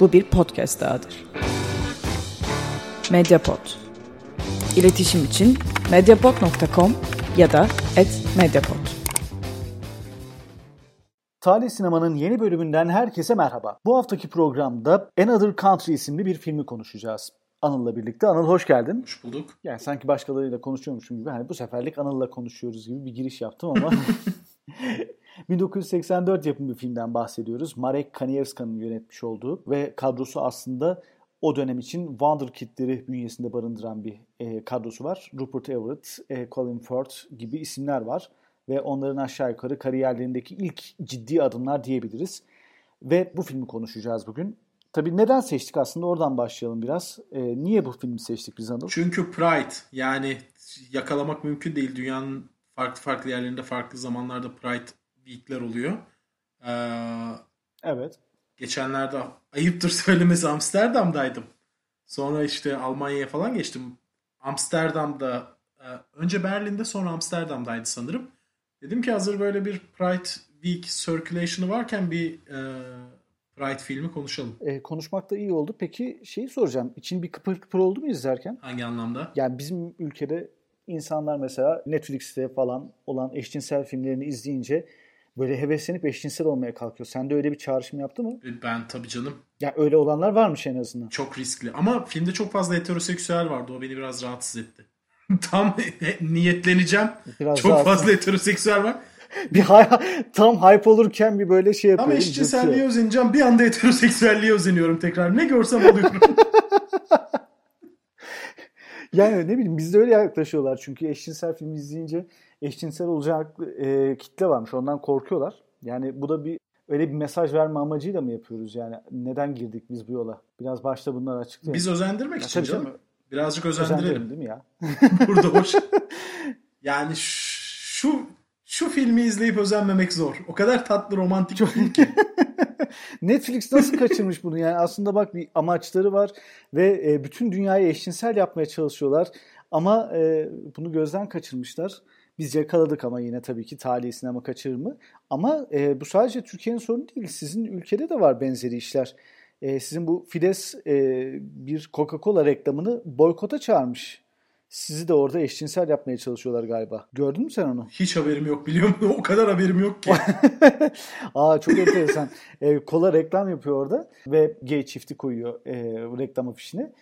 Bu bir podcast dahadır. Mediapod. İletişim için mediapod.com ya da @mediapod. Talih Sinema'nın yeni bölümünden herkese merhaba. Bu haftaki programda Another Country isimli bir filmi konuşacağız. Anıl'la birlikte. Anıl hoş geldin. Hoş bulduk. Yani sanki başkalarıyla konuşuyormuşum gibi. Hani bu seferlik Anıl'la konuşuyoruz gibi bir giriş yaptım ama 1984 yapımı bir filmden bahsediyoruz. Marek Kanievska'nın yönetmiş olduğu ve kadrosu aslında o dönem için Wonder Kid'leri bünyesinde barındıran bir e, kadrosu var. Rupert Everett, e, Colin Firth gibi isimler var ve onların aşağı yukarı kariyerlerindeki ilk ciddi adımlar diyebiliriz. Ve bu filmi konuşacağız bugün. Tabii neden seçtik aslında oradan başlayalım biraz. E, niye bu filmi seçtik biz Anıl? Çünkü Pride yani yakalamak mümkün değil. Dünyanın farklı farklı yerlerinde farklı zamanlarda Pride Week'ler oluyor. Ee, evet. Geçenlerde ayıptır söylemesi Amsterdam'daydım. Sonra işte Almanya'ya falan geçtim. Amsterdam'da e, önce Berlin'de sonra Amsterdam'daydı sanırım. Dedim ki hazır böyle bir Pride Week circulation'ı varken bir e, Pride filmi konuşalım. E, konuşmak da iyi oldu. Peki şeyi soracağım. İçin bir kıpır kıpır oldu mu izlerken? Hangi anlamda? Yani bizim ülkede insanlar mesela Netflix'te falan olan eşcinsel filmlerini izleyince böyle heveslenip eşcinsel olmaya kalkıyor. Sen de öyle bir çağrışım yaptı mı? Ben tabii canım. Ya öyle olanlar varmış en azından. Çok riskli. Ama filmde çok fazla heteroseksüel vardı. O beni biraz rahatsız etti. Tam niyetleneceğim. Biraz çok fazla heteroseksüel var. bir tam hype olurken bir böyle şey yapıyorum. Tam eşcinselliğe özeneceğim. Bir anda heteroseksüelliğe özeniyorum tekrar. Ne görsem alıyorum. yani ne bileyim bizde öyle yaklaşıyorlar. Çünkü eşcinsel film izleyince eşcinsel olacak e, kitle varmış. Ondan korkuyorlar. Yani bu da bir öyle bir mesaj verme amacıyla mı yapıyoruz yani? Neden girdik biz bu yola? Biraz başta bunları açıklayalım. Biz özendirmek ya, için canım. Birazcık özendirelim. Özendirelim değil mi ya? Burada hoş. Yani şu şu filmi izleyip özenmemek zor. O kadar tatlı romantik bir film ki. Netflix nasıl kaçırmış bunu yani aslında bak bir amaçları var ve e, bütün dünyayı eşcinsel yapmaya çalışıyorlar ama e, bunu gözden kaçırmışlar. Biz yakaladık ama yine tabii ki tali sinema kaçırır mı? Ama e, bu sadece Türkiye'nin sorunu değil. Sizin ülkede de var benzeri işler. E, sizin bu Fides e, bir Coca-Cola reklamını boykota çağırmış. Sizi de orada eşcinsel yapmaya çalışıyorlar galiba. Gördün mü sen onu? Hiç haberim yok biliyor musun? O kadar haberim yok ki. Aa çok enteresan. e, kola reklam yapıyor orada ve gay çifti koyuyor e, reklam afişine.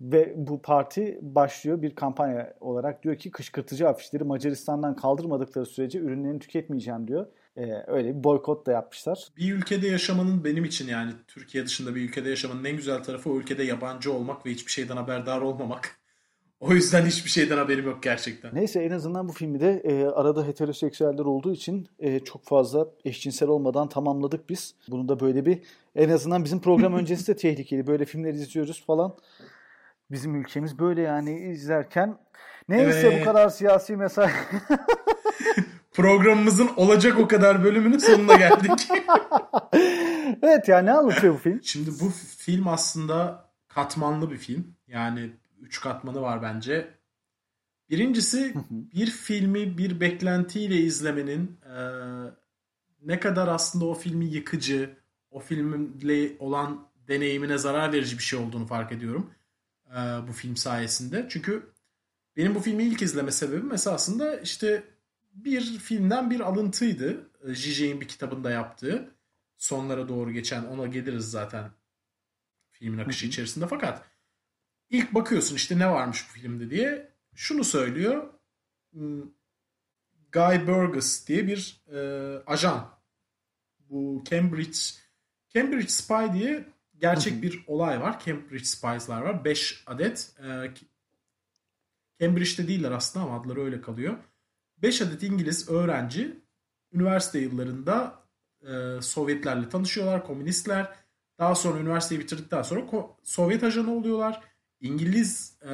Ve bu parti başlıyor bir kampanya olarak diyor ki kışkırtıcı afişleri Macaristan'dan kaldırmadıkları sürece ürünlerini tüketmeyeceğim diyor. Ee, öyle bir boykot da yapmışlar. Bir ülkede yaşamanın benim için yani Türkiye dışında bir ülkede yaşamanın en güzel tarafı o ülkede yabancı olmak ve hiçbir şeyden haberdar olmamak. O yüzden hiçbir şeyden haberim yok gerçekten. Neyse en azından bu filmi de e, arada heteroseksüeller olduğu için e, çok fazla eşcinsel olmadan tamamladık biz. Bunu da böyle bir en azından bizim program öncesi de tehlikeli. Böyle filmler izliyoruz falan. Bizim ülkemiz böyle yani izlerken. Neyse evet. bu kadar siyasi mesaj. Programımızın olacak o kadar bölümünün sonuna geldik. evet yani ne anlatıyor bu film? Şimdi bu film aslında katmanlı bir film. Yani üç katmanı var bence. Birincisi bir filmi bir beklentiyle izlemenin e, ne kadar aslında o filmi yıkıcı, o filmle olan deneyimine zarar verici bir şey olduğunu fark ediyorum e, bu film sayesinde. Çünkü benim bu filmi ilk izleme sebebim esasında işte bir filmden bir alıntıydı. J.J.'in bir kitabında yaptığı. Sonlara doğru geçen ona geliriz zaten filmin akışı içerisinde. Fakat ilk bakıyorsun işte ne varmış bu filmde diye. Şunu söylüyor. Hmm, Guy Burgess diye bir e, ajan. Bu Cambridge Cambridge Spy diye gerçek bir olay var. Cambridge Spies'lar var. 5 adet. E, Cambridge'de değiller aslında ama adları öyle kalıyor. 5 adet İngiliz öğrenci üniversite yıllarında e, Sovyetlerle tanışıyorlar, komünistler. Daha sonra üniversiteyi bitirdikten sonra Sovyet ajanı oluyorlar. İngiliz e,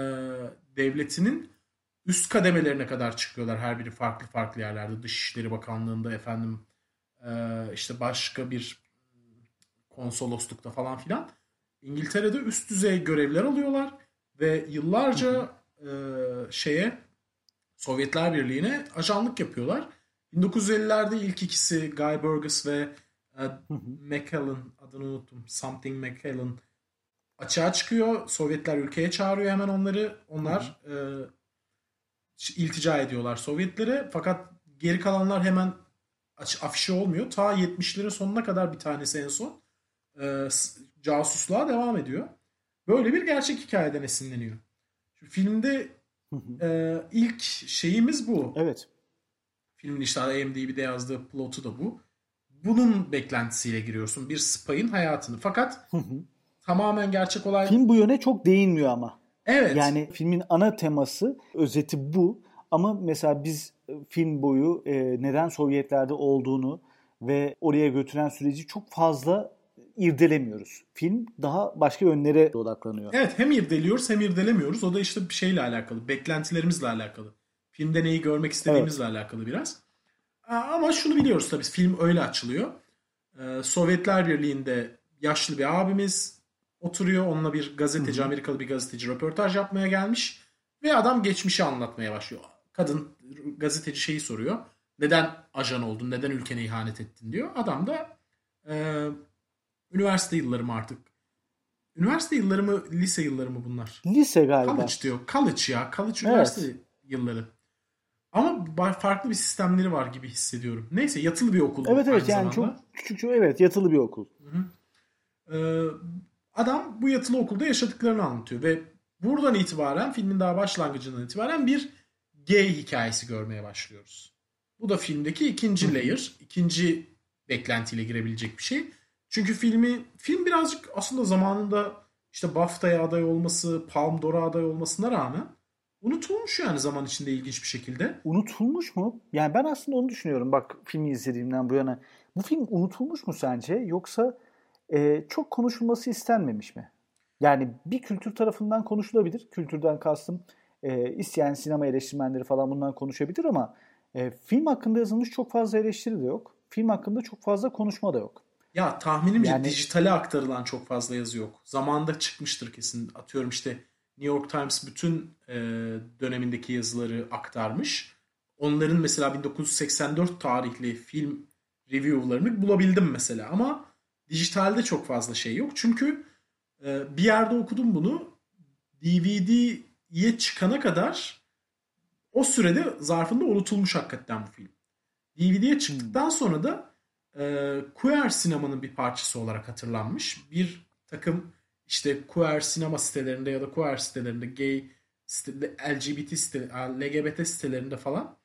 devletinin üst kademelerine kadar çıkıyorlar. Her biri farklı farklı yerlerde. Dışişleri Bakanlığı'nda efendim e, işte başka bir konsoloslukta falan filan. İngiltere'de üst düzey görevler alıyorlar ve yıllarca e, şeye Sovyetler Birliği'ne ajanlık yapıyorlar. 1950'lerde ilk ikisi Guy Burgess ve e, McKellen adını unuttum. Something McKellen açığa çıkıyor. Sovyetler ülkeye çağırıyor hemen onları. Onlar e, iltica ediyorlar Sovyetlere. Fakat geri kalanlar hemen afişe olmuyor. Ta 70'lerin sonuna kadar bir tanesi en son e, casusluğa devam ediyor. Böyle bir gerçek hikayeden esinleniyor. Şimdi filmde e, ilk şeyimiz bu. Evet. Filmin işte IMDb'de yazdığı plotu da bu. Bunun beklentisiyle giriyorsun. Bir spy'ın hayatını. Fakat tamamen gerçek olay... Film bu yöne çok değinmiyor ama. Evet. Yani filmin ana teması, özeti bu. Ama mesela biz e, film boyu e, neden Sovyetlerde olduğunu ve oraya götüren süreci çok fazla irdelemiyoruz. Film daha başka yönlere odaklanıyor. Evet hem irdeliyoruz hem irdelemiyoruz. O da işte bir şeyle alakalı. Beklentilerimizle alakalı. Filmde neyi görmek istediğimizle evet. alakalı biraz. Ama şunu biliyoruz tabii film öyle açılıyor. Ee, Sovyetler Birliği'nde yaşlı bir abimiz oturuyor. Onunla bir gazeteci, Hı-hı. Amerikalı bir gazeteci röportaj yapmaya gelmiş. Ve adam geçmişi anlatmaya başlıyor. Kadın gazeteci şeyi soruyor. Neden ajan oldun? Neden ülkene ihanet ettin diyor. Adam da e, üniversite yılları mı artık? Üniversite yılları mı, lise yılları mı bunlar? Lise galiba. College diyor. College ya. College evet. üniversite yılları. Ama farklı bir sistemleri var gibi hissediyorum. Neyse yatılı bir okul. Evet evet yani zamanda. çok küçük evet yatılı bir okul. Hı hı. Ee, adam bu yatılı okulda yaşadıklarını anlatıyor ve buradan itibaren filmin daha başlangıcından itibaren bir gay hikayesi görmeye başlıyoruz. Bu da filmdeki ikinci layer, ikinci beklentiyle girebilecek bir şey. Çünkü filmi film birazcık aslında zamanında işte BAFTA'ya aday olması, Palm d'Or'a aday olmasına rağmen unutulmuş yani zaman içinde ilginç bir şekilde. Unutulmuş mu? Yani ben aslında onu düşünüyorum. Bak filmi izlediğimden bu yana. Bu film unutulmuş mu sence? Yoksa e, çok konuşulması istenmemiş mi? Yani bir kültür tarafından konuşulabilir. Kültürden kastım e, isteyen sinema eleştirmenleri falan bundan konuşabilir ama e, film hakkında yazılmış çok fazla eleştiri de yok. Film hakkında çok fazla konuşma da yok. Ya tahminimce yani, dijitale aktarılan çok fazla yazı yok. Zamanında çıkmıştır kesin. Atıyorum işte New York Times bütün e, dönemindeki yazıları aktarmış. Onların mesela 1984 tarihli film review'larını bulabildim mesela. Ama dijitalde çok fazla şey yok. Çünkü e, bir yerde okudum bunu. DVD'ye çıkana kadar o sürede zarfında unutulmuş hakikaten bu film. DVD'ye çıktıktan sonra da e, queer sinemanın bir parçası olarak hatırlanmış. Bir takım işte queer sinema sitelerinde ya da queer sitelerinde gay site, LGBT site, LGBT sitelerinde falan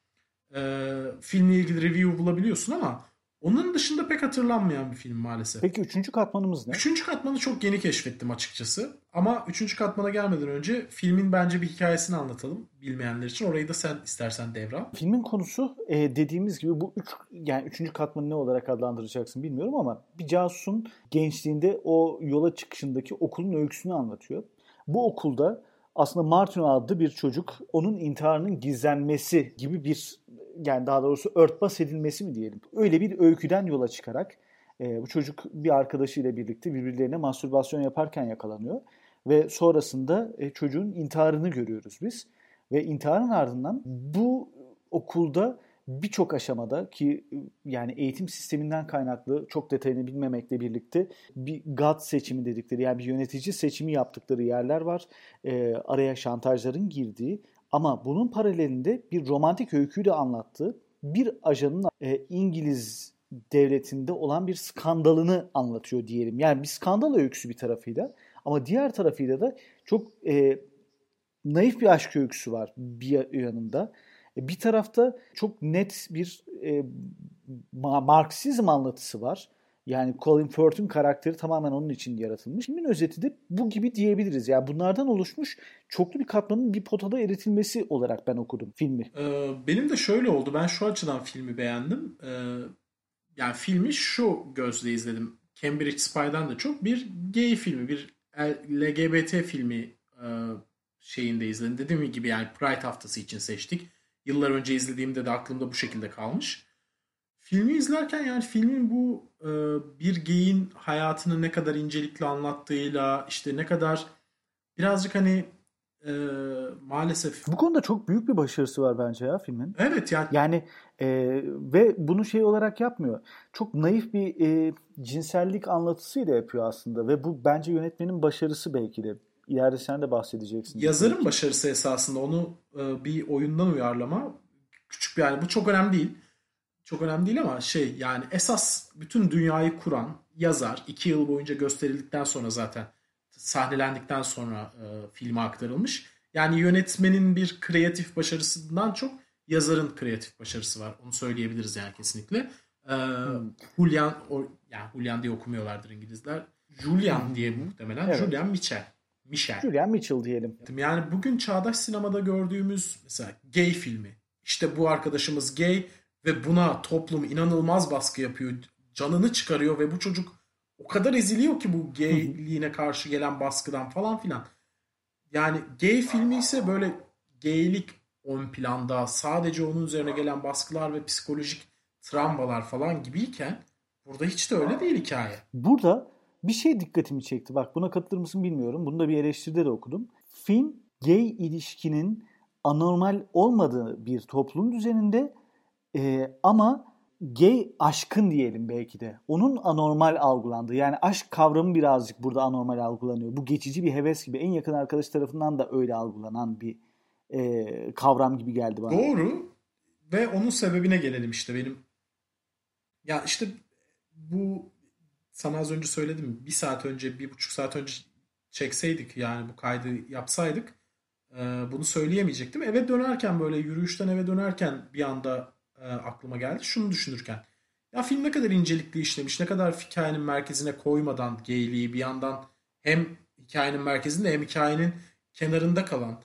e, filmle ilgili review bulabiliyorsun ama onun dışında pek hatırlanmayan bir film maalesef. Peki üçüncü katmanımız ne? Üçüncü katmanı çok yeni keşfettim açıkçası. Ama üçüncü katmana gelmeden önce filmin bence bir hikayesini anlatalım bilmeyenler için. Orayı da sen istersen devral. Filmin konusu e, dediğimiz gibi bu üç, yani üçüncü katmanı ne olarak adlandıracaksın bilmiyorum ama bir casusun gençliğinde o yola çıkışındaki okulun öyküsünü anlatıyor. Bu okulda aslında Martin adlı bir çocuk onun intiharının gizlenmesi gibi bir yani daha doğrusu örtbas edilmesi mi diyelim. Öyle bir öyküden yola çıkarak e, bu çocuk bir arkadaşıyla birlikte birbirlerine mastürbasyon yaparken yakalanıyor. Ve sonrasında e, çocuğun intiharını görüyoruz biz. Ve intiharın ardından bu okulda birçok aşamada ki yani eğitim sisteminden kaynaklı çok detayını bilmemekle birlikte bir God seçimi dedikleri yani bir yönetici seçimi yaptıkları yerler var. E, araya şantajların girdiği ama bunun paralelinde bir romantik öyküyü de anlattığı bir ajanın e, İngiliz devletinde olan bir skandalını anlatıyor diyelim. Yani bir skandal öyküsü bir tarafıyla ama diğer tarafıyla da çok e, naif bir aşk öyküsü var bir yanında. E, bir tarafta çok net bir e, Marksizm anlatısı var. Yani Colin Firth'ün karakteri tamamen onun için yaratılmış. Filmin özeti de bu gibi diyebiliriz. Yani bunlardan oluşmuş çoklu bir katmanın bir potada eritilmesi olarak ben okudum filmi. Ee, benim de şöyle oldu. Ben şu açıdan filmi beğendim. Ee, yani filmi şu gözle izledim. Cambridge Spy'dan da çok bir gay filmi, bir LGBT filmi e, şeyinde izledim. Dediğim gibi yani Pride haftası için seçtik. Yıllar önce izlediğimde de aklımda bu şekilde kalmış. Filmi izlerken yani filmin bu e, bir geyin hayatını ne kadar incelikli anlattığıyla işte ne kadar birazcık hani e, maalesef. Bu konuda çok büyük bir başarısı var bence ya filmin. Evet yani. Yani e, ve bunu şey olarak yapmıyor. Çok naif bir e, cinsellik anlatısıyla yapıyor aslında ve bu bence yönetmenin başarısı belki de. İleride sen de bahsedeceksin. Yazarın başarısı esasında onu e, bir oyundan uyarlama. Küçük bir yani bu çok önemli değil. Çok önemli değil ama şey yani esas bütün dünyayı kuran yazar iki yıl boyunca gösterildikten sonra zaten sahnelendikten sonra e, filme aktarılmış. Yani yönetmenin bir kreatif başarısından çok yazarın kreatif başarısı var. Onu söyleyebiliriz yani kesinlikle. E, hmm. Julian o, yani Julian diye okumuyorlardır İngilizler. Julian diye muhtemelen. Evet. Julian Mitchell. Michel. Julian Mitchell diyelim. Yani bugün çağdaş sinemada gördüğümüz mesela gay filmi. İşte bu arkadaşımız gay ve buna toplum inanılmaz baskı yapıyor. Canını çıkarıyor ve bu çocuk o kadar eziliyor ki bu gayliğine karşı gelen baskıdan falan filan. Yani gay filmi ise böyle gaylik ön planda sadece onun üzerine gelen baskılar ve psikolojik travmalar falan gibiyken burada hiç de öyle değil hikaye. Burada bir şey dikkatimi çekti. Bak buna katılır mısın bilmiyorum. Bunu da bir eleştiride de okudum. Film gay ilişkinin anormal olmadığı bir toplum düzeninde e, ama gay aşkın diyelim belki de. Onun anormal algılandığı yani aşk kavramı birazcık burada anormal algılanıyor. Bu geçici bir heves gibi en yakın arkadaş tarafından da öyle algılanan bir e, kavram gibi geldi bana. Doğru ve onun sebebine gelelim işte benim. Ya işte bu sana az önce söyledim bir saat önce bir buçuk saat önce çekseydik yani bu kaydı yapsaydık bunu söyleyemeyecektim. Eve dönerken böyle yürüyüşten eve dönerken bir anda e, aklıma geldi. Şunu düşünürken. Ya film ne kadar incelikli işlemiş, ne kadar hikayenin merkezine koymadan geyliği bir yandan hem hikayenin merkezinde hem hikayenin kenarında kalan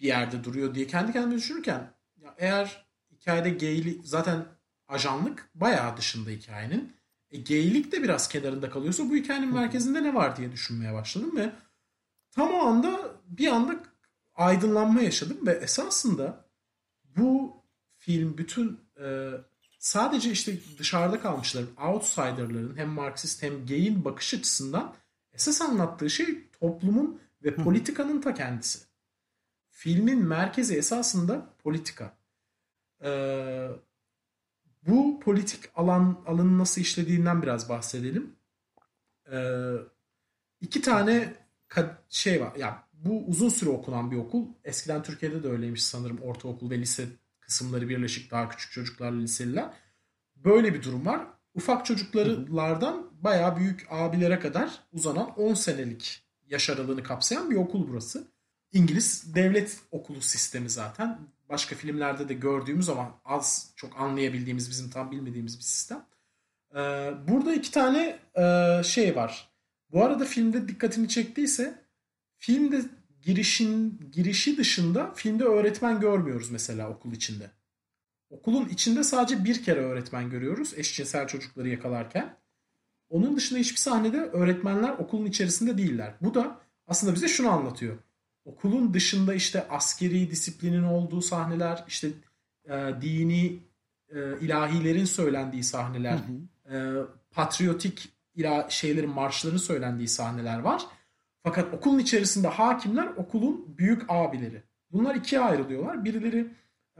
bir yerde duruyor diye kendi kendime düşünürken ya eğer hikayede geyli zaten ajanlık bayağı dışında hikayenin. E, geylik de biraz kenarında kalıyorsa bu hikayenin merkezinde ne var diye düşünmeye başladım ve tam o anda bir anda aydınlanma yaşadım ve esasında bu film bütün e, sadece işte dışarıda kalmışların, outsiderların hem Marksist hem gay'in bakış açısından esas anlattığı şey toplumun ve politikanın ta kendisi. Filmin merkezi esasında politika. Ee, bu politik alan alanın nasıl işlediğinden biraz bahsedelim. Ee, iki tane şey var. Ya bu uzun süre okunan bir okul. Eskiden Türkiye'de de öyleymiş sanırım ortaokul ve lise kısımları birleşik daha küçük çocuklarla liseliler. Böyle bir durum var. Ufak çocuklardan bayağı büyük abilere kadar uzanan 10 senelik yaş aralığını kapsayan bir okul burası. İngiliz devlet okulu sistemi zaten. Başka filmlerde de gördüğümüz ama az çok anlayabildiğimiz bizim tam bilmediğimiz bir sistem. Ee, burada iki tane e, şey var. Bu arada filmde dikkatini çektiyse filmde girişin girişi dışında filmde öğretmen görmüyoruz mesela okul içinde. Okulun içinde sadece bir kere öğretmen görüyoruz eşcinsel çocukları yakalarken. Onun dışında hiçbir sahnede öğretmenler okulun içerisinde değiller. Bu da aslında bize şunu anlatıyor. Okulun dışında işte askeri disiplinin olduğu sahneler, işte e, dini e, ilahilerin söylendiği sahneler, hı hı. E, patriotik ila şeylerin marşların söylendiği sahneler var. Fakat okulun içerisinde hakimler okulun büyük abileri. Bunlar ikiye ayrılıyorlar. Birileri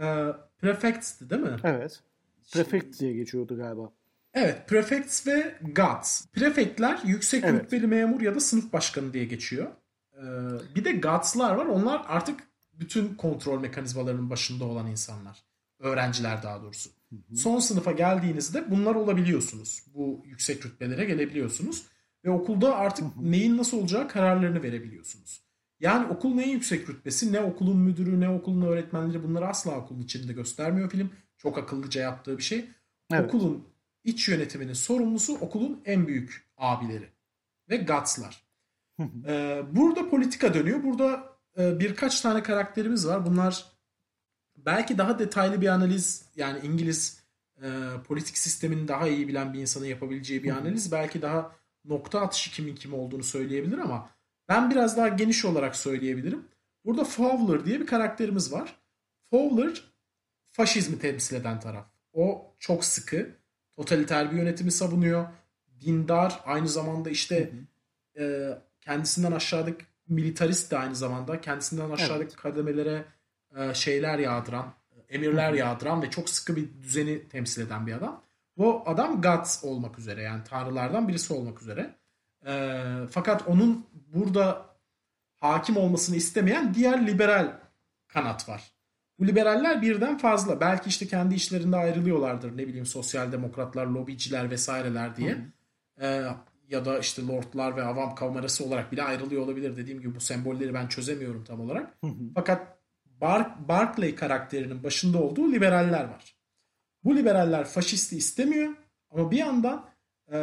e, prefects'ti değil mi? Evet. Prefect diye geçiyordu galiba. Evet. Prefects ve gods. Prefectler yüksek evet. rütbeli memur ya da sınıf başkanı diye geçiyor. Ee, bir de gods'lar var. Onlar artık bütün kontrol mekanizmalarının başında olan insanlar. Öğrenciler daha doğrusu. Hı hı. Son sınıfa geldiğinizde bunlar olabiliyorsunuz. Bu yüksek rütbelere gelebiliyorsunuz. Ve okulda artık neyin nasıl olacağı kararlarını verebiliyorsunuz. Yani okul neyin yüksek rütbesi, ne okulun müdürü, ne okulun öğretmenleri bunları asla okulun içinde göstermiyor film. Çok akıllıca yaptığı bir şey. Evet. Okulun iç yönetiminin sorumlusu okulun en büyük abileri ve gatslar. Ee, burada politika dönüyor. Burada e, birkaç tane karakterimiz var. Bunlar belki daha detaylı bir analiz yani İngiliz e, politik sistemini daha iyi bilen bir insanın yapabileceği bir analiz. belki daha nokta atışı kimin kim olduğunu söyleyebilir ama ben biraz daha geniş olarak söyleyebilirim. Burada Fowler diye bir karakterimiz var. Fowler faşizmi temsil eden taraf. O çok sıkı, totaliter bir yönetimi savunuyor. Dindar, aynı zamanda işte hı hı. E, kendisinden aşağıdaki militarist de aynı zamanda. Kendisinden aşağıdaki evet. kademelere e, şeyler yağdıran, emirler yağdıran ve çok sıkı bir düzeni temsil eden bir adam. Bu adam Guts olmak üzere yani tanrılardan birisi olmak üzere. E, fakat onun burada hakim olmasını istemeyen diğer liberal kanat var. Bu liberaller birden fazla. Belki işte kendi işlerinde ayrılıyorlardır. Ne bileyim sosyal demokratlar, lobiciler vesaireler diye. Ee, ya da işte lordlar ve avam kamerası olarak bile ayrılıyor olabilir. Dediğim gibi bu sembolleri ben çözemiyorum tam olarak. Fakat Bar Barclay karakterinin başında olduğu liberaller var. Bu liberaller faşisti istemiyor ama bir yandan e,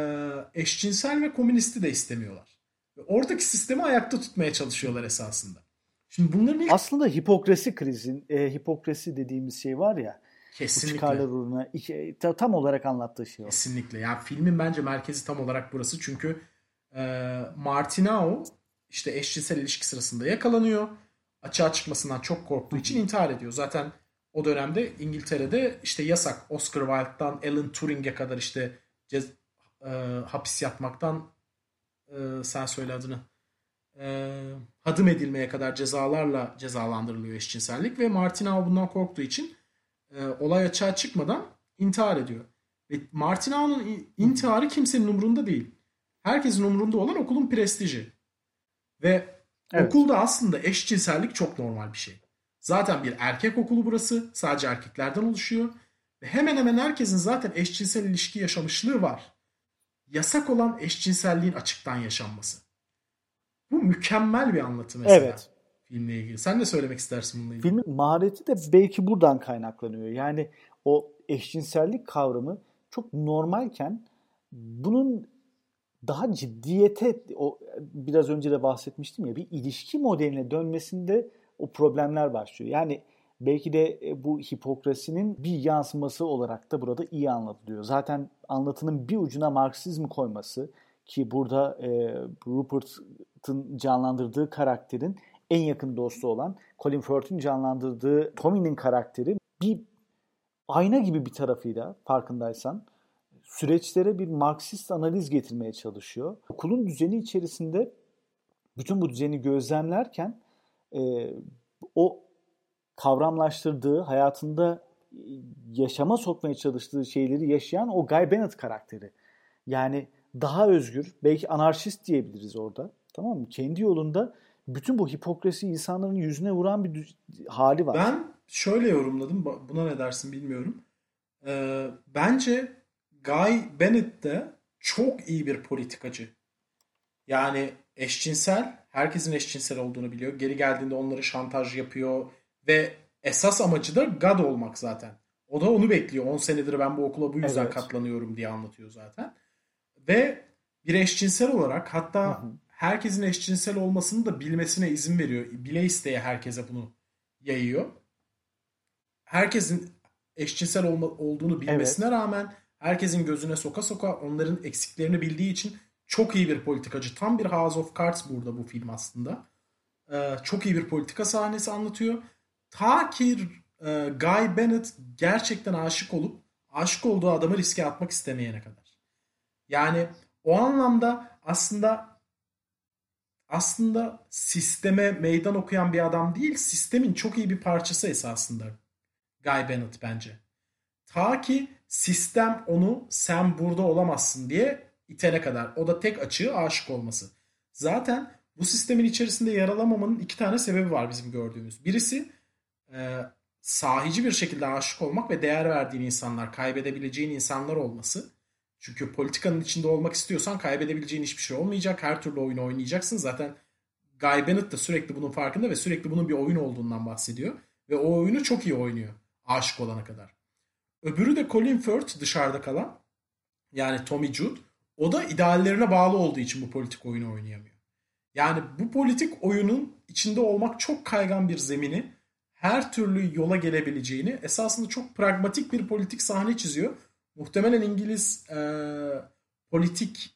eşcinsel ve komünisti de istemiyorlar. Ve oradaki sistemi ayakta tutmaya çalışıyorlar esasında. Şimdi bunların ilk... Aslında hipokrasi krizin, e, hipokrasi dediğimiz şey var ya. Kesinlikle. Bu çıkarlar uğruna iki, tam olarak anlattığı şey o. Kesinlikle. Yani filmin bence merkezi tam olarak burası. Çünkü e, Martinao işte eşcinsel ilişki sırasında yakalanıyor. Açığa çıkmasından çok korktuğu için intihar ediyor. Zaten o dönemde İngiltere'de işte yasak. Oscar Wilde'dan Alan Turing'e kadar işte cez, e, hapis yatmaktan e, sen söyle adını e, hadım edilmeye kadar cezalarla cezalandırılıyor eşcinsellik ve Martinao bundan korktuğu için e, olay açığa çıkmadan intihar ediyor. Ve Martinao'nun intiharı kimsenin umurunda değil. Herkesin umurunda olan okulun prestiji. Ve evet. okulda aslında eşcinsellik çok normal bir şey. Zaten bir erkek okulu burası. Sadece erkeklerden oluşuyor. Ve hemen hemen herkesin zaten eşcinsel ilişki yaşamışlığı var. Yasak olan eşcinselliğin açıktan yaşanması. Bu mükemmel bir anlatı mesela. Evet. Filmle ilgili. Sen de söylemek istersin bununla ilgili. Filmin mahareti de belki buradan kaynaklanıyor. Yani o eşcinsellik kavramı çok normalken bunun daha ciddiyete o biraz önce de bahsetmiştim ya bir ilişki modeline dönmesinde o problemler başlıyor. Yani belki de e, bu hipokrasinin bir yansıması olarak da burada iyi anlatılıyor. Zaten anlatının bir ucuna Marksizmi koyması ki burada e, Rupert'ın canlandırdığı karakterin en yakın dostu olan Colin Firth'in canlandırdığı Tommy'nin karakteri bir ayna gibi bir tarafıyla farkındaysan süreçlere bir Marksist analiz getirmeye çalışıyor. Okulun düzeni içerisinde bütün bu düzeni gözlemlerken e, o kavramlaştırdığı, hayatında yaşama sokmaya çalıştığı şeyleri yaşayan o Guy Bennett karakteri. Yani daha özgür, belki anarşist diyebiliriz orada. Tamam mı? Kendi yolunda bütün bu hipokrasi insanların yüzüne vuran bir hali var. Ben şöyle yorumladım. Buna ne dersin bilmiyorum. Ee, bence Guy Bennett de çok iyi bir politikacı. Yani eşcinsel, herkesin eşcinsel olduğunu biliyor. Geri geldiğinde onları şantaj yapıyor ve esas amacı da God olmak zaten. O da onu bekliyor. 10 senedir ben bu okula bu yüzden evet. katlanıyorum diye anlatıyor zaten. Ve bir eşcinsel olarak hatta hı hı. Herkesin eşcinsel olmasını da bilmesine izin veriyor. Bile isteye herkese bunu yayıyor. Herkesin eşcinsel olma, olduğunu bilmesine evet. rağmen herkesin gözüne soka soka onların eksiklerini bildiği için çok iyi bir politikacı. Tam bir House of Cards burada bu film aslında. Ee, çok iyi bir politika sahnesi anlatıyor. Ta ki e, Guy Bennett gerçekten aşık olup aşık olduğu adamı riske atmak istemeyene kadar. Yani o anlamda aslında aslında sisteme meydan okuyan bir adam değil, sistemin çok iyi bir parçası esasında Guy Bennett bence. Ta ki sistem onu sen burada olamazsın diye itene kadar. O da tek açığı aşık olması. Zaten bu sistemin içerisinde yer alamamanın iki tane sebebi var bizim gördüğümüz. Birisi e, sahici bir şekilde aşık olmak ve değer verdiğin insanlar, kaybedebileceğin insanlar olması. Çünkü politikanın içinde olmak istiyorsan kaybedebileceğin hiçbir şey olmayacak. Her türlü oyunu oynayacaksın. Zaten Guy Bennett de sürekli bunun farkında ve sürekli bunun bir oyun olduğundan bahsediyor. Ve o oyunu çok iyi oynuyor. Aşık olana kadar. Öbürü de Colin Firth dışarıda kalan. Yani Tommy Jude. O da ideallerine bağlı olduğu için bu politik oyunu oynayamıyor. Yani bu politik oyunun içinde olmak çok kaygan bir zemini her türlü yola gelebileceğini esasında çok pragmatik bir politik sahne çiziyor muhtemelen İngiliz e, politik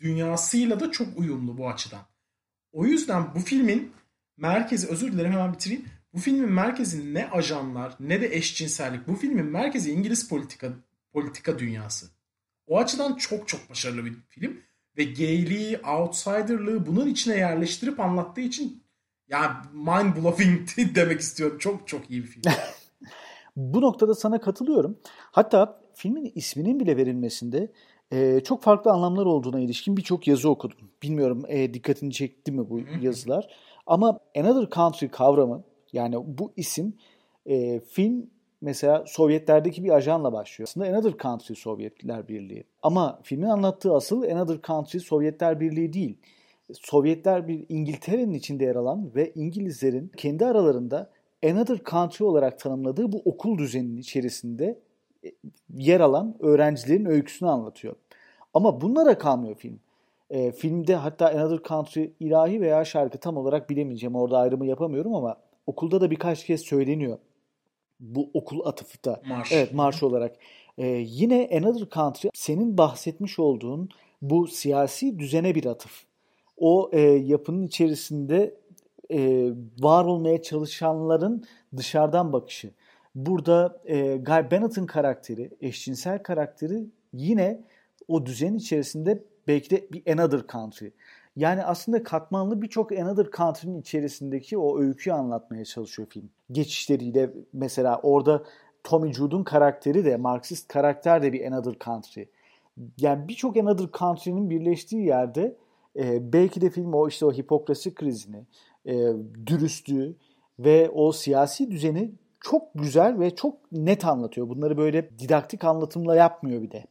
dünyasıyla da çok uyumlu bu açıdan. O yüzden bu filmin merkezi, özür dilerim hemen bitireyim. Bu filmin merkezi ne ajanlar ne de eşcinsellik. Bu filmin merkezi İngiliz politika politika dünyası. O açıdan çok çok başarılı bir film. Ve gayliği, outsiderlığı bunun içine yerleştirip anlattığı için ya mind blowing demek istiyorum. Çok çok iyi bir film. Bu noktada sana katılıyorum. Hatta filmin isminin bile verilmesinde e, çok farklı anlamlar olduğuna ilişkin birçok yazı okudum. Bilmiyorum e, dikkatini çekti mi bu yazılar. Ama Another Country kavramı yani bu isim e, film mesela Sovyetlerdeki bir ajanla başlıyor. Aslında Another Country Sovyetler Birliği. Ama filmin anlattığı asıl Another Country Sovyetler Birliği değil. Sovyetler bir İngiltere'nin içinde yer alan ve İngilizlerin kendi aralarında Another Country olarak tanımladığı bu okul düzeninin içerisinde e, yer alan öğrencilerin öyküsünü anlatıyor. Ama bunlara kalmıyor film. E, filmde hatta Another Country ilahi veya şarkı tam olarak bilemeyeceğim. Orada ayrımı yapamıyorum ama okulda da birkaç kez söyleniyor. Bu okul atıfı da. Marş. Evet marş olarak. E, yine Another Country senin bahsetmiş olduğun bu siyasi düzene bir atıf. O e, yapının içerisinde e, var olmaya çalışanların dışarıdan bakışı. Burada e, Guy Bennett'ın karakteri, eşcinsel karakteri yine o düzen içerisinde belki de bir another country. Yani aslında katmanlı birçok another country'nin içerisindeki o öyküyü anlatmaya çalışıyor film. Geçişleriyle mesela orada Tommy Jude'un karakteri de Marksist karakter de bir another country. Yani birçok another country'nin birleştiği yerde e, belki de film o işte o hipokrasi krizini, e, dürüstlüğü ve o siyasi düzeni çok güzel ve çok net anlatıyor. Bunları böyle didaktik anlatımla yapmıyor bir de.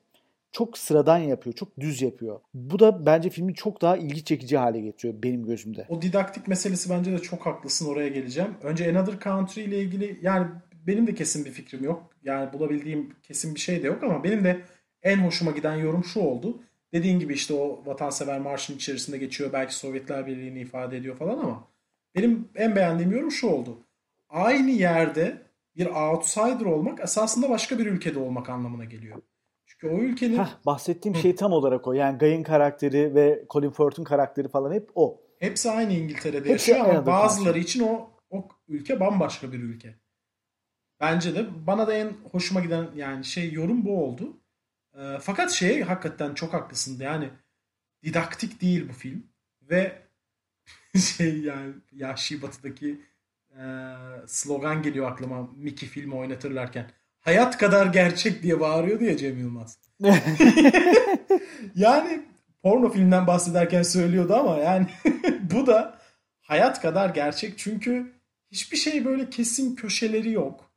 Çok sıradan yapıyor, çok düz yapıyor. Bu da bence filmi çok daha ilgi çekici hale getiriyor benim gözümde. O didaktik meselesi bence de çok haklısın oraya geleceğim. Önce Another Country ile ilgili yani benim de kesin bir fikrim yok. Yani bulabildiğim kesin bir şey de yok ama benim de en hoşuma giden yorum şu oldu. Dediğin gibi işte o vatansever marşın içerisinde geçiyor. Belki Sovyetler Birliği'ni ifade ediyor falan ama benim en beğendiğim yorum şu oldu. Aynı yerde bir outsider olmak esasında başka bir ülkede olmak anlamına geliyor. Çünkü o ülkenin... Heh, bahsettiğim Hı. şey tam olarak o. Yani Guy'ın karakteri ve Colin Firth'un karakteri falan hep o. Hepsi aynı İngiltere'de Hepsi yaşıyor ama bazıları karşı. için o, o ülke bambaşka bir ülke. Bence de bana da en hoşuma giden yani şey yorum bu oldu. E, fakat şey hakikaten çok haklısın. Yani didaktik değil bu film ve şey yani Yahşi Batı'daki e, slogan geliyor aklıma Mickey filmi oynatırlarken. Hayat kadar gerçek diye bağırıyordu ya Cem Yılmaz. yani porno filmden bahsederken söylüyordu ama yani bu da hayat kadar gerçek çünkü hiçbir şey böyle kesin köşeleri yok.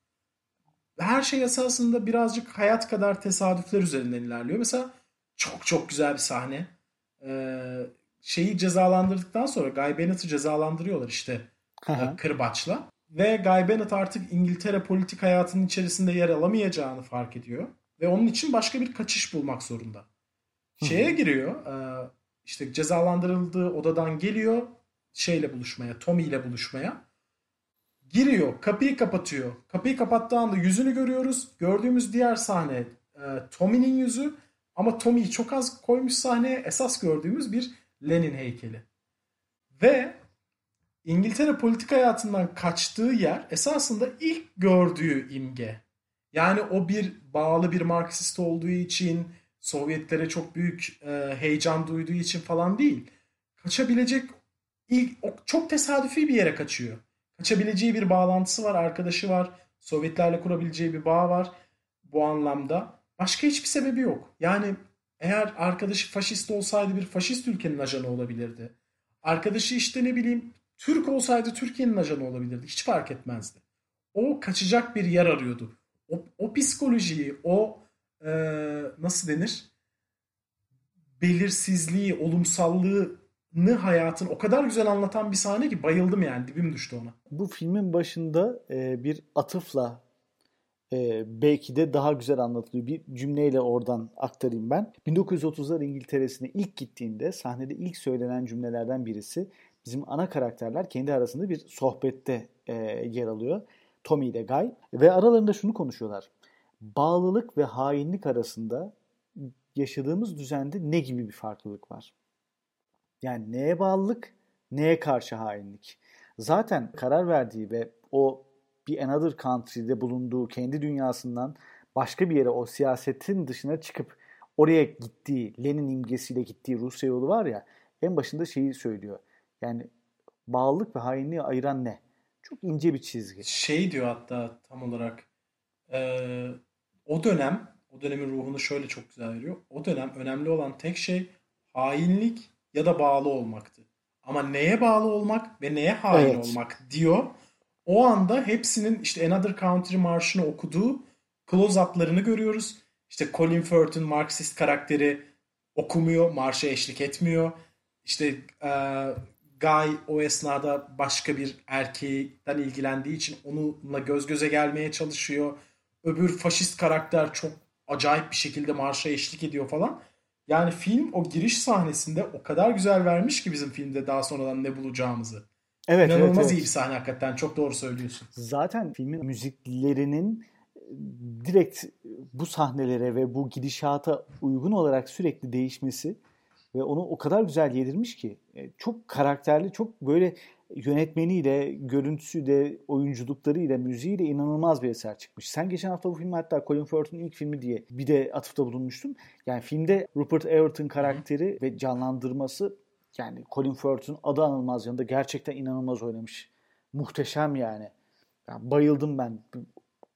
Her şey esasında birazcık hayat kadar tesadüfler üzerinden ilerliyor. Mesela çok çok güzel bir sahne. Ee, şeyi cezalandırdıktan sonra Guy Bennett'ı cezalandırıyorlar işte Aha. kırbaçla. Ve Guy Bennett artık İngiltere politik hayatının içerisinde yer alamayacağını fark ediyor. Ve onun için başka bir kaçış bulmak zorunda. Şeye giriyor. E, işte cezalandırıldığı odadan geliyor. Şeyle buluşmaya, Tommy ile buluşmaya. Giriyor, kapıyı kapatıyor. Kapıyı kapattığı anda yüzünü görüyoruz. Gördüğümüz diğer sahne e, Tommy'nin yüzü. Ama Tommy'yi çok az koymuş sahneye. Esas gördüğümüz bir Lenin heykeli. Ve İngiltere politik hayatından kaçtığı yer esasında ilk gördüğü imge. Yani o bir bağlı bir Marksist olduğu için, Sovyetlere çok büyük e, heyecan duyduğu için falan değil. Kaçabilecek ilk çok tesadüfi bir yere kaçıyor. Kaçabileceği bir bağlantısı var, arkadaşı var, Sovyetlerle kurabileceği bir bağ var bu anlamda. Başka hiçbir sebebi yok. Yani eğer arkadaşı faşist olsaydı bir faşist ülkenin ajanı olabilirdi. Arkadaşı işte ne bileyim Türk olsaydı Türkiye'nin ajanı olabilirdi. Hiç fark etmezdi. O kaçacak bir yer arıyordu. O, o psikolojiyi, o e, nasıl denir? Belirsizliği, olumsallığını hayatın o kadar güzel anlatan bir sahne ki bayıldım yani dibim düştü ona. Bu filmin başında e, bir atıfla e, belki de daha güzel anlatılıyor. Bir cümleyle oradan aktarayım ben. 1930'lar İngiltere'sine ilk gittiğinde sahnede ilk söylenen cümlelerden birisi bizim ana karakterler kendi arasında bir sohbette e, yer alıyor. Tommy ile Guy ve aralarında şunu konuşuyorlar. Bağlılık ve hainlik arasında yaşadığımız düzende ne gibi bir farklılık var? Yani neye bağlılık, neye karşı hainlik? Zaten karar verdiği ve o bir another country'de bulunduğu kendi dünyasından başka bir yere o siyasetin dışına çıkıp oraya gittiği, Lenin imgesiyle gittiği Rusya yolu var ya en başında şeyi söylüyor. Yani bağlılık ve hainliği ayıran ne? Çok ince bir çizgi. Şey diyor hatta tam olarak e, o dönem o dönemin ruhunu şöyle çok güzel veriyor. O dönem önemli olan tek şey hainlik ya da bağlı olmaktı. Ama neye bağlı olmak ve neye hain evet. olmak diyor. O anda hepsinin işte Another Country marşını okuduğu close-up'larını görüyoruz. İşte Colin Firth'ın Marksist karakteri okumuyor, marşa eşlik etmiyor. İşte e, Guy o esnada başka bir erkeğden ilgilendiği için onunla göz göze gelmeye çalışıyor. Öbür faşist karakter çok acayip bir şekilde marşa eşlik ediyor falan. Yani film o giriş sahnesinde o kadar güzel vermiş ki bizim filmde daha sonradan ne bulacağımızı. Evet, İnanılmaz evet, evet. iyi bir sahne hakikaten. Çok doğru söylüyorsun. Zaten filmin müziklerinin direkt bu sahnelere ve bu gidişata uygun olarak sürekli değişmesi ve onu o kadar güzel yedirmiş ki e, çok karakterli, çok böyle yönetmeniyle, görüntüsüyle, oyunculuklarıyla, müziğiyle inanılmaz bir eser çıkmış. Sen geçen hafta bu filmi hatta Colin Firth'un ilk filmi diye bir de atıfta bulunmuştun. Yani filmde Rupert Everton karakteri ve canlandırması yani Colin Firth'un adı anılmaz yanında gerçekten inanılmaz oynamış. Muhteşem yani. yani bayıldım ben.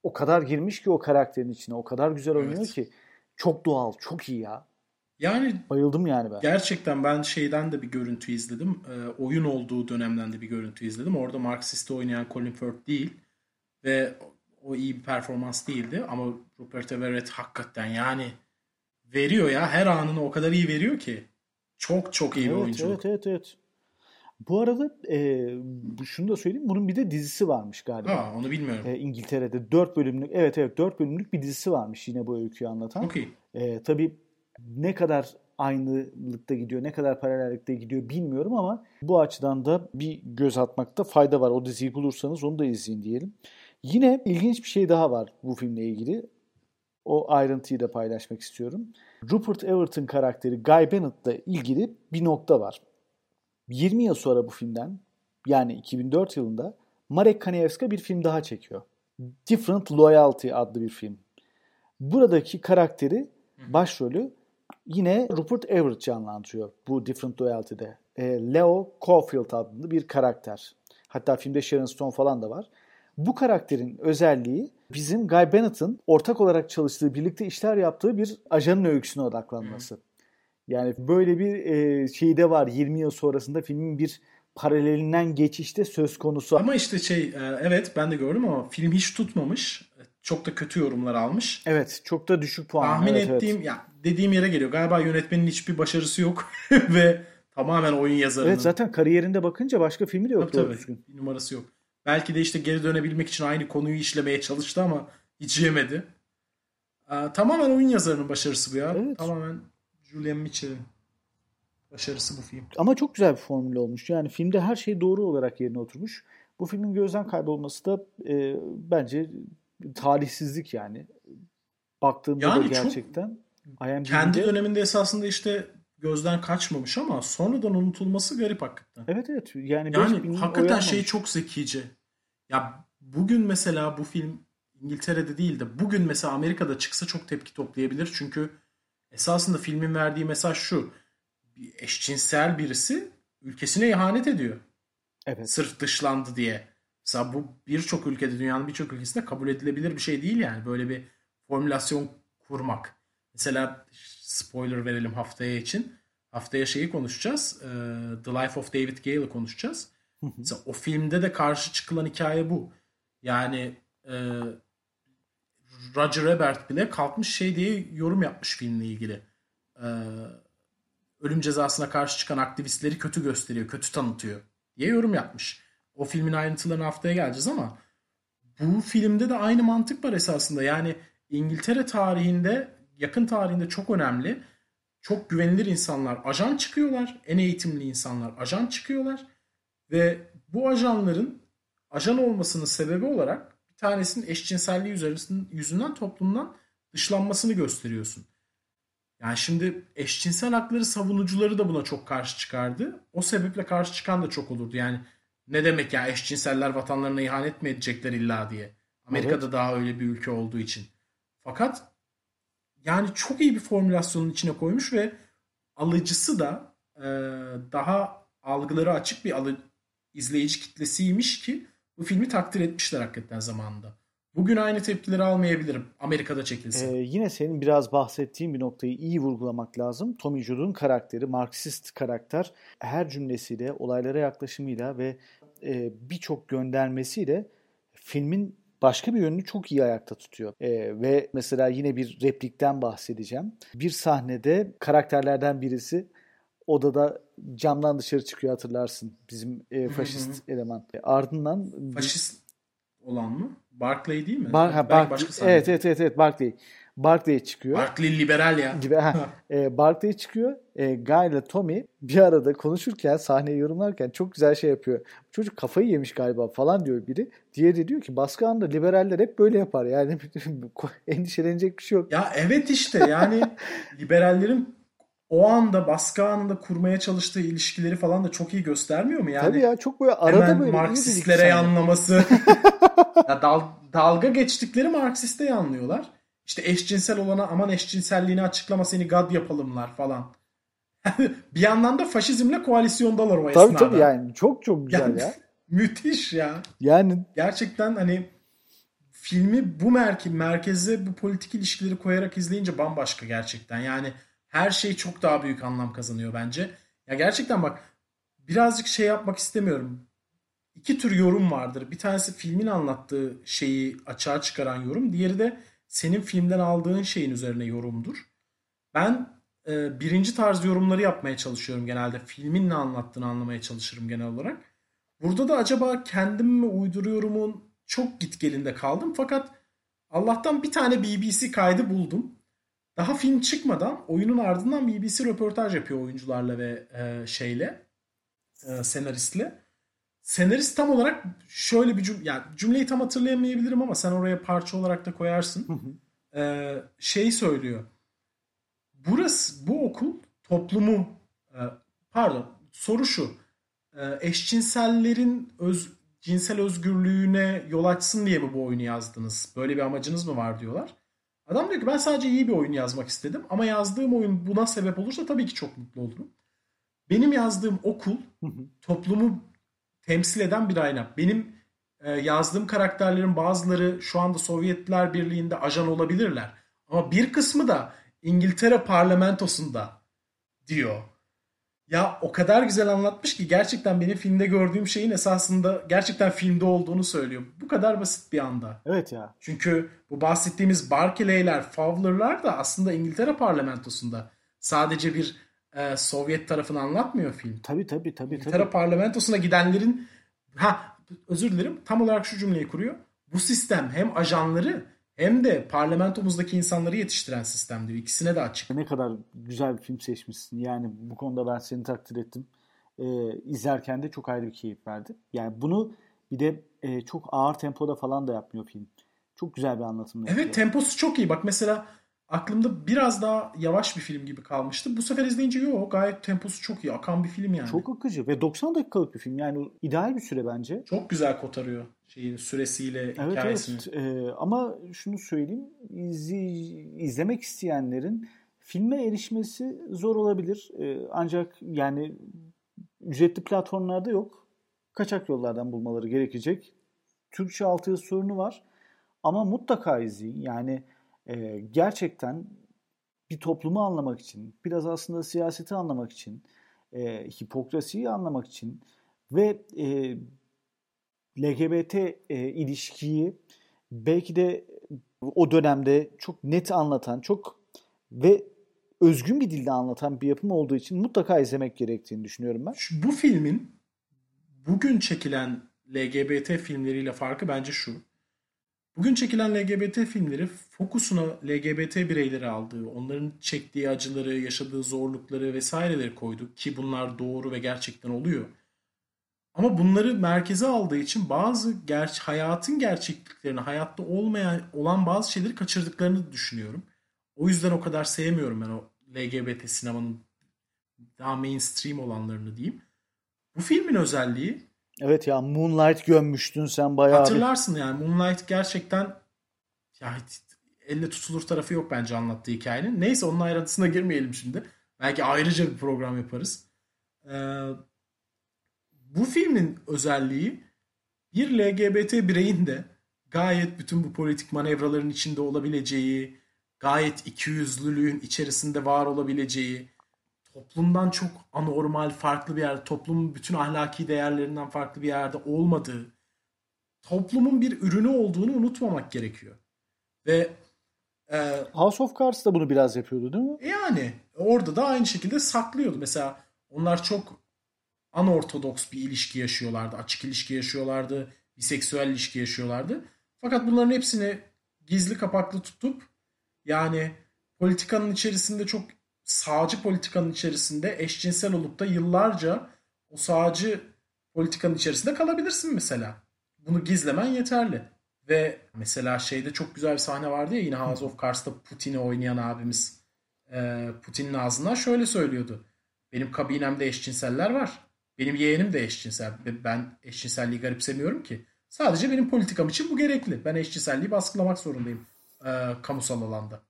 O kadar girmiş ki o karakterin içine. O kadar güzel oynuyor evet. ki. Çok doğal, çok iyi ya. Yani bayıldım yani ben. Gerçekten ben şeyden de bir görüntü izledim. E, oyun olduğu dönemden de bir görüntü izledim. Orada Marxist'i oynayan Colin Firth değil ve o iyi bir performans değildi ama Rupert Everett hakikaten yani veriyor ya her anını o kadar iyi veriyor ki. Çok çok iyi evet, bir oyuncu. Evet evet evet. Bu arada e, şunu da söyleyeyim. Bunun bir de dizisi varmış galiba. Ha, onu bilmiyorum. E, İngiltere'de 4 bölümlük evet evet 4 bölümlük bir dizisi varmış yine bu öyküyü anlatan. Okay. E, tabii ne kadar aynılıkta gidiyor, ne kadar paralellikte gidiyor bilmiyorum ama bu açıdan da bir göz atmakta fayda var. O diziyi bulursanız onu da izleyin diyelim. Yine ilginç bir şey daha var bu filmle ilgili. O ayrıntıyı da paylaşmak istiyorum. Rupert Everton karakteri Guy Bennett'la ilgili bir nokta var. 20 yıl sonra bu filmden yani 2004 yılında Marek Kanievska bir film daha çekiyor. Different Loyalty adlı bir film. Buradaki karakteri, başrolü yine Rupert Everett canlandırıyor bu Different Loyalty'de. E, Leo Caulfield adlı bir karakter. Hatta filmde Sharon Stone falan da var. Bu karakterin özelliği bizim Guy Bennett'ın ortak olarak çalıştığı, birlikte işler yaptığı bir ajanın öyküsüne odaklanması. Yani böyle bir e, şey de var 20 yıl sonrasında filmin bir paralelinden geçişte söz konusu. Ama işte şey e, evet ben de gördüm ama film hiç tutmamış. Çok da kötü yorumlar almış. Evet çok da düşük puan. Tahmin evet, ettiğim evet. ya dediğim yere geliyor. Galiba yönetmenin hiçbir başarısı yok ve tamamen oyun yazarının. Evet zaten kariyerinde bakınca başka filmi de yok. Tabii tabii. Düzgün. Bir numarası yok. Belki de işte geri dönebilmek için aynı konuyu işlemeye çalıştı ama hiç yemedi. Aa, tamamen oyun yazarının başarısı bu ya. Evet. Tamamen Julian Mitchell'in başarısı bu film. Ama çok güzel bir formül olmuş. Yani filmde her şey doğru olarak yerine oturmuş. Bu filmin gözden kaybolması da e, bence talihsizlik yani. Baktığımda yani da gerçekten. IMDb'de... Kendi döneminde esasında işte gözden kaçmamış ama sonradan unutulması garip hakikaten. Evet evet. Yani, yani hakikaten şey çok zekice. Ya bugün mesela bu film İngiltere'de değil de bugün mesela Amerika'da çıksa çok tepki toplayabilir. Çünkü esasında filmin verdiği mesaj şu. Bir eşcinsel birisi ülkesine ihanet ediyor. Evet. Sırf dışlandı diye. Mesela bu birçok ülkede dünyanın birçok ülkesinde kabul edilebilir bir şey değil yani. Böyle bir formülasyon kurmak. Mesela spoiler verelim haftaya için. Haftaya şeyi konuşacağız. The Life of David Gale'ı konuşacağız. Mesela o filmde de karşı çıkılan hikaye bu. Yani Roger Ebert bile kalkmış şey diye yorum yapmış filmle ilgili. Ölüm cezasına karşı çıkan aktivistleri kötü gösteriyor, kötü tanıtıyor diye yorum yapmış. O filmin ayrıntılarına haftaya geleceğiz ama bu filmde de aynı mantık var esasında. Yani İngiltere tarihinde, yakın tarihinde çok önemli, çok güvenilir insanlar ajan çıkıyorlar. En eğitimli insanlar ajan çıkıyorlar. Ve bu ajanların ajan olmasının sebebi olarak bir tanesinin eşcinselliği yüzünden toplumdan dışlanmasını gösteriyorsun. Yani şimdi eşcinsel hakları savunucuları da buna çok karşı çıkardı. O sebeple karşı çıkan da çok olurdu. Yani ne demek ya eşcinseller vatanlarına ihanet mi edecekler illa diye. Amerika'da evet. daha öyle bir ülke olduğu için. Fakat yani çok iyi bir formülasyonun içine koymuş ve alıcısı da e, daha algıları açık bir alı, izleyici kitlesiymiş ki bu filmi takdir etmişler hakikaten zamanında. Bugün aynı tepkileri almayabilirim. Amerika'da çekilse. Ee, yine senin biraz bahsettiğin bir noktayı iyi vurgulamak lazım. Tommy Judd'un karakteri, Marksist karakter her cümlesiyle, olaylara yaklaşımıyla ve e, birçok göndermesiyle filmin başka bir yönünü çok iyi ayakta tutuyor. E, ve mesela yine bir replikten bahsedeceğim. Bir sahnede karakterlerden birisi odada camdan dışarı çıkıyor hatırlarsın. Bizim e, faşist eleman. E, ardından faşist olan mı? Barclay değil mi? Bar, ha, Bar evet, evet evet evet Barclay. Barclay çıkıyor. Barclay liberal ya. Gibi, ha, e, Barclay çıkıyor. E, Guy ile Tommy bir arada konuşurken sahneyi yorumlarken çok güzel şey yapıyor. Çocuk kafayı yemiş galiba falan diyor biri. Diğeri diyor ki baskı anında liberaller hep böyle yapar. Yani endişelenecek bir şey yok. Ya evet işte yani liberallerin o anda baskı anında kurmaya çalıştığı ilişkileri falan da çok iyi göstermiyor mu? Yani Tabii ya çok böyle arada hemen böyle Marksistlere yanlaması. ya dal, dalga geçtikleri Marksiste yanlıyorlar. İşte eşcinsel olana aman eşcinselliğini açıklama seni gad yapalımlar falan. bir yandan da faşizmle koalisyondalar o tabii, esnada. Tabii tabii yani çok çok güzel yani, ya. müthiş ya. Yani gerçekten hani filmi bu merke merkeze bu politik ilişkileri koyarak izleyince bambaşka gerçekten. Yani her şey çok daha büyük anlam kazanıyor bence. Ya gerçekten bak birazcık şey yapmak istemiyorum. İki tür yorum vardır. Bir tanesi filmin anlattığı şeyi açığa çıkaran yorum. Diğeri de senin filmden aldığın şeyin üzerine yorumdur. Ben e, birinci tarz yorumları yapmaya çalışıyorum genelde. Filmin ne anlattığını anlamaya çalışırım genel olarak. Burada da acaba kendim mi uyduruyorumun çok gitgelinde kaldım. Fakat Allah'tan bir tane BBC kaydı buldum. Daha film çıkmadan oyunun ardından BBC röportaj yapıyor oyuncularla ve e, şeyle e, senaristle. Senarist tam olarak şöyle bir cümle, yani cümleyi tam hatırlayamayabilirim ama sen oraya parça olarak da koyarsın. e, şey söylüyor. Burası, bu okul toplumu, e, pardon soru şu. E, eşcinsellerin öz, cinsel özgürlüğüne yol açsın diye mi bu oyunu yazdınız? Böyle bir amacınız mı var diyorlar. Adam diyor ki ben sadece iyi bir oyun yazmak istedim ama yazdığım oyun buna sebep olursa tabii ki çok mutlu olurum. Benim yazdığım okul toplumu temsil eden bir ayna. Benim e, yazdığım karakterlerin bazıları şu anda Sovyetler Birliği'nde ajan olabilirler. Ama bir kısmı da İngiltere parlamentosunda diyor. Ya o kadar güzel anlatmış ki gerçekten benim filmde gördüğüm şeyin esasında gerçekten filmde olduğunu söylüyor. Bu kadar basit bir anda. Evet ya. Çünkü bu bahsettiğimiz Barclay'ler, Fowler'lar da aslında İngiltere parlamentosunda. Sadece bir e, Sovyet tarafını anlatmıyor film. Tabii tabii tabii. İngiltere tabii. parlamentosuna gidenlerin ha özür dilerim tam olarak şu cümleyi kuruyor. Bu sistem hem ajanları hem de parlamentomuzdaki insanları yetiştiren sistem diyor. İkisine de açık. Ne kadar güzel bir film seçmişsin. Yani bu konuda ben seni takdir ettim. Ee, izlerken de çok ayrı bir keyif verdi. Yani bunu bir de e, çok ağır tempoda falan da yapmıyor film. Çok güzel bir anlatım. Evet yapıyor. temposu çok iyi. Bak mesela aklımda biraz daha yavaş bir film gibi kalmıştı. Bu sefer izleyince yok gayet temposu çok iyi. Akan bir film yani. Çok akıcı ve 90 dakikalık bir film. Yani ideal bir süre bence. Çok güzel kotarıyor şeyin süresiyle evet, hikayesini. Evet ee, ama şunu söyleyeyim. İzli, izlemek isteyenlerin filme erişmesi zor olabilir. Ee, ancak yani ücretli platformlarda yok. Kaçak yollardan bulmaları gerekecek. Türkçe altyazı sorunu var. Ama mutlaka izleyin. Yani e, gerçekten bir toplumu anlamak için, biraz aslında siyaseti anlamak için, e, hipokrasiyi anlamak için ve e, LGBT e, ilişkiyi belki de o dönemde çok net anlatan, çok ve özgün bir dilde anlatan bir yapım olduğu için mutlaka izlemek gerektiğini düşünüyorum ben. Bu filmin bugün çekilen LGBT filmleriyle farkı bence şu. Bugün çekilen LGBT filmleri fokusuna LGBT bireyleri aldığı, onların çektiği acıları, yaşadığı zorlukları vesaireleri koydu ki bunlar doğru ve gerçekten oluyor. Ama bunları merkeze aldığı için bazı ger hayatın gerçekliklerini, hayatta olmayan olan bazı şeyleri kaçırdıklarını düşünüyorum. O yüzden o kadar sevmiyorum ben o LGBT sinemanın daha mainstream olanlarını diyeyim. Bu filmin özelliği Evet ya Moonlight gömmüştün sen bayağı. Hatırlarsın bir... yani Moonlight gerçekten ya elle tutulur tarafı yok bence anlattığı hikayenin. Neyse onun ayrıntısına girmeyelim şimdi. Belki ayrıca bir program yaparız. Ee, bu filmin özelliği bir LGBT bireyin de gayet bütün bu politik manevraların içinde olabileceği, gayet ikiyüzlülüğün içerisinde var olabileceği, toplumdan çok anormal, farklı bir yerde, toplumun bütün ahlaki değerlerinden farklı bir yerde olmadığı, toplumun bir ürünü olduğunu unutmamak gerekiyor. Ve e, House of Cards da bunu biraz yapıyordu değil mi? Yani orada da aynı şekilde saklıyordu. Mesela onlar çok anortodoks bir ilişki yaşıyorlardı. Açık ilişki yaşıyorlardı. Biseksüel ilişki yaşıyorlardı. Fakat bunların hepsini gizli kapaklı tutup yani politikanın içerisinde çok sağcı politikanın içerisinde eşcinsel olup da yıllarca o sağcı politikanın içerisinde kalabilirsin mesela. Bunu gizlemen yeterli. Ve mesela şeyde çok güzel bir sahne vardı ya yine House of Cards'ta Putin'i oynayan abimiz Putin'in ağzından şöyle söylüyordu. Benim kabinemde eşcinseller var. Benim yeğenim de eşcinsel. Ben eşcinselliği garipsemiyorum ki. Sadece benim politikam için bu gerekli. Ben eşcinselliği baskılamak zorundayım e, kamusal alanda.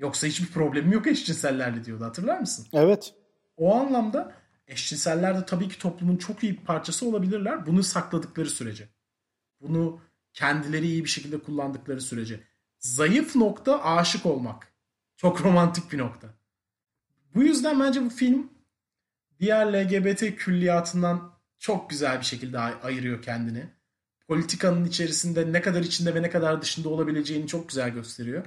Yoksa hiçbir problemim yok eşcinsellerle diyordu hatırlar mısın? Evet. O anlamda eşcinseller de tabii ki toplumun çok iyi bir parçası olabilirler. Bunu sakladıkları sürece. Bunu kendileri iyi bir şekilde kullandıkları sürece. Zayıf nokta aşık olmak. Çok romantik bir nokta. Bu yüzden bence bu film diğer LGBT külliyatından çok güzel bir şekilde ayırıyor kendini. Politikanın içerisinde ne kadar içinde ve ne kadar dışında olabileceğini çok güzel gösteriyor.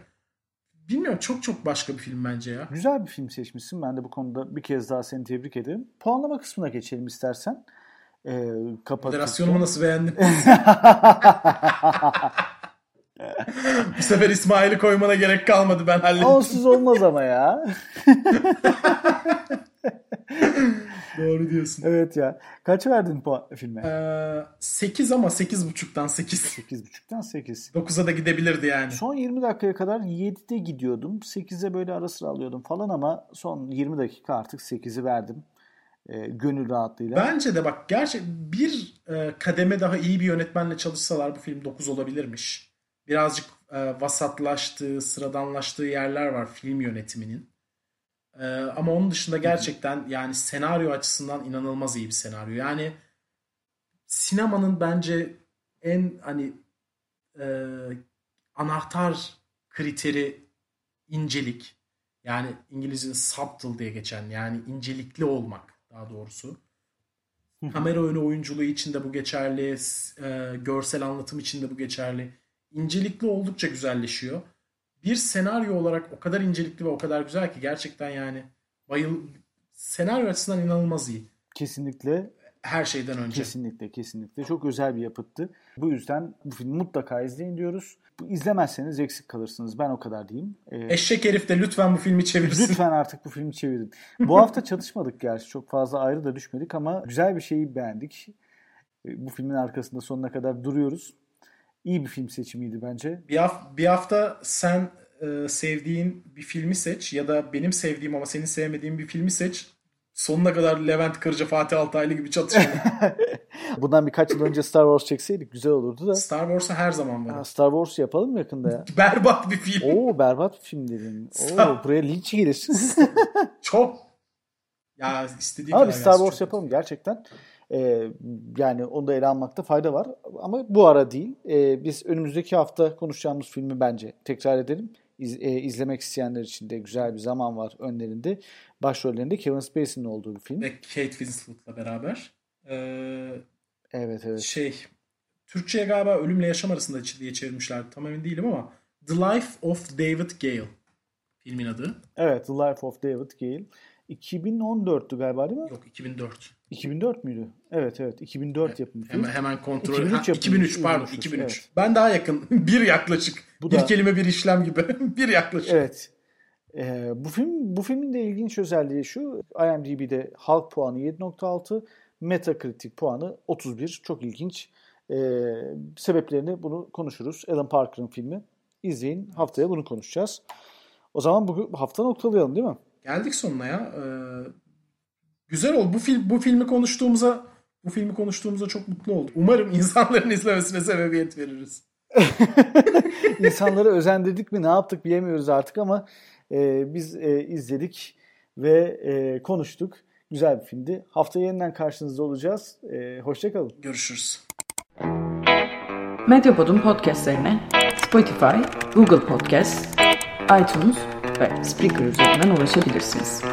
Bilmiyorum çok çok başka bir film bence ya. Güzel bir film seçmişsin. Ben de bu konuda bir kez daha seni tebrik ederim. Puanlama kısmına geçelim istersen. Ee, Moderasyonumu nasıl beğendin? bu sefer İsmail'i koymana gerek kalmadı ben hallettim. Onsuz olmaz ama ya. Doğru diyorsun. Evet ya. Kaç verdin bu filme? Ee, 8 ama 8.5'tan 8. 8.5'tan 8. 9'a da gidebilirdi yani. Son 20 dakikaya kadar 7'de gidiyordum. 8'e böyle ara sıra alıyordum falan ama son 20 dakika artık 8'i verdim. E, gönül rahatlığıyla. Bence de bak gerçek bir e, kademe daha iyi bir yönetmenle çalışsalar bu film 9 olabilirmiş. Birazcık e, vasatlaştığı, sıradanlaştığı yerler var film yönetiminin. Ee, ama onun dışında gerçekten yani senaryo açısından inanılmaz iyi bir senaryo. Yani sinemanın bence en hani e, anahtar kriteri incelik. Yani İngilizce'de subtle diye geçen yani incelikli olmak daha doğrusu. Kamera önü oyunculuğu için de bu geçerli. E, görsel anlatım için de bu geçerli. İncelikli oldukça güzelleşiyor bir senaryo olarak o kadar incelikli ve o kadar güzel ki gerçekten yani bayıl senaryo açısından inanılmaz iyi. Kesinlikle. Her şeyden önce. Kesinlikle kesinlikle. Çok özel bir yapıttı. Bu yüzden bu filmi mutlaka izleyin diyoruz. İzlemezseniz eksik kalırsınız. Ben o kadar diyeyim. Ee, Eşek herif de lütfen bu filmi çevirsin. Lütfen artık bu filmi çevirin. bu hafta çalışmadık gerçi. Çok fazla ayrı da düşmedik ama güzel bir şeyi beğendik. Ee, bu filmin arkasında sonuna kadar duruyoruz iyi bir film seçimiydi bence. Bir, haf- bir hafta sen e, sevdiğin bir filmi seç ya da benim sevdiğim ama senin sevmediğin bir filmi seç. Sonuna kadar Levent Kırca, Fatih Altaylı gibi çatışalım. Bundan birkaç yıl önce Star Wars çekseydik güzel olurdu da. Star Wars'a her zaman var. Star Wars yapalım yakında ya? berbat bir film. Oo berbat bir film dedin. Oo buraya linç gelir. Çok. Ya istediği Ama bir Star Wars yapalım gerçekten. Ee, yani onu da ele almakta fayda var. Ama bu ara değil. Ee, biz önümüzdeki hafta konuşacağımız filmi bence tekrar edelim. İz, e, izlemek isteyenler için de güzel bir zaman var önlerinde. Başrollerinde Kevin Spacey'nin olduğu bir film. Ve Kate Winslet'la beraber. Ee, evet evet. Şey Türkçe'ye galiba Ölümle Yaşam arasında diye çevirmişler. Tam emin değilim ama The Life of David Gale filmin adı. Evet The Life of David Gale. 2014'tü galiba değil mi? Yok 2004. 2004 müydü? Evet evet 2004 evet, yapımı. Hemen, hemen kontrol. 2003, ha, 2003 pardon 2003. 2003. Evet. Ben daha yakın. bir yaklaşık. Bu bir da, kelime bir işlem gibi. bir yaklaşık. Evet. Ee, bu film bu filmin de ilginç özelliği şu. IMDb'de halk puanı 7.6, Metacritic puanı 31. Çok ilginç. Ee, sebeplerini bunu konuşuruz. Alan Parker'ın filmi. İzleyin. Haftaya bunu konuşacağız. O zaman bu hafta noktalayalım değil mi? Geldik sonuna ya. Ee, güzel oldu. Bu film bu filmi konuştuğumuza bu filmi konuştuğumuza çok mutlu oldum. Umarım insanların izlemesine sebebiyet veririz. insanları özendirdik mi ne yaptık bilemiyoruz artık ama e, biz e, izledik ve e, konuştuk. Güzel bir filmdi. Haftaya yeniden karşınızda olacağız. E, Hoşçakalın. Görüşürüz. Medyapod'un podcastlerine Spotify, Google Podcast, iTunes ve Spreaker üzerinden ulaşabilirsiniz.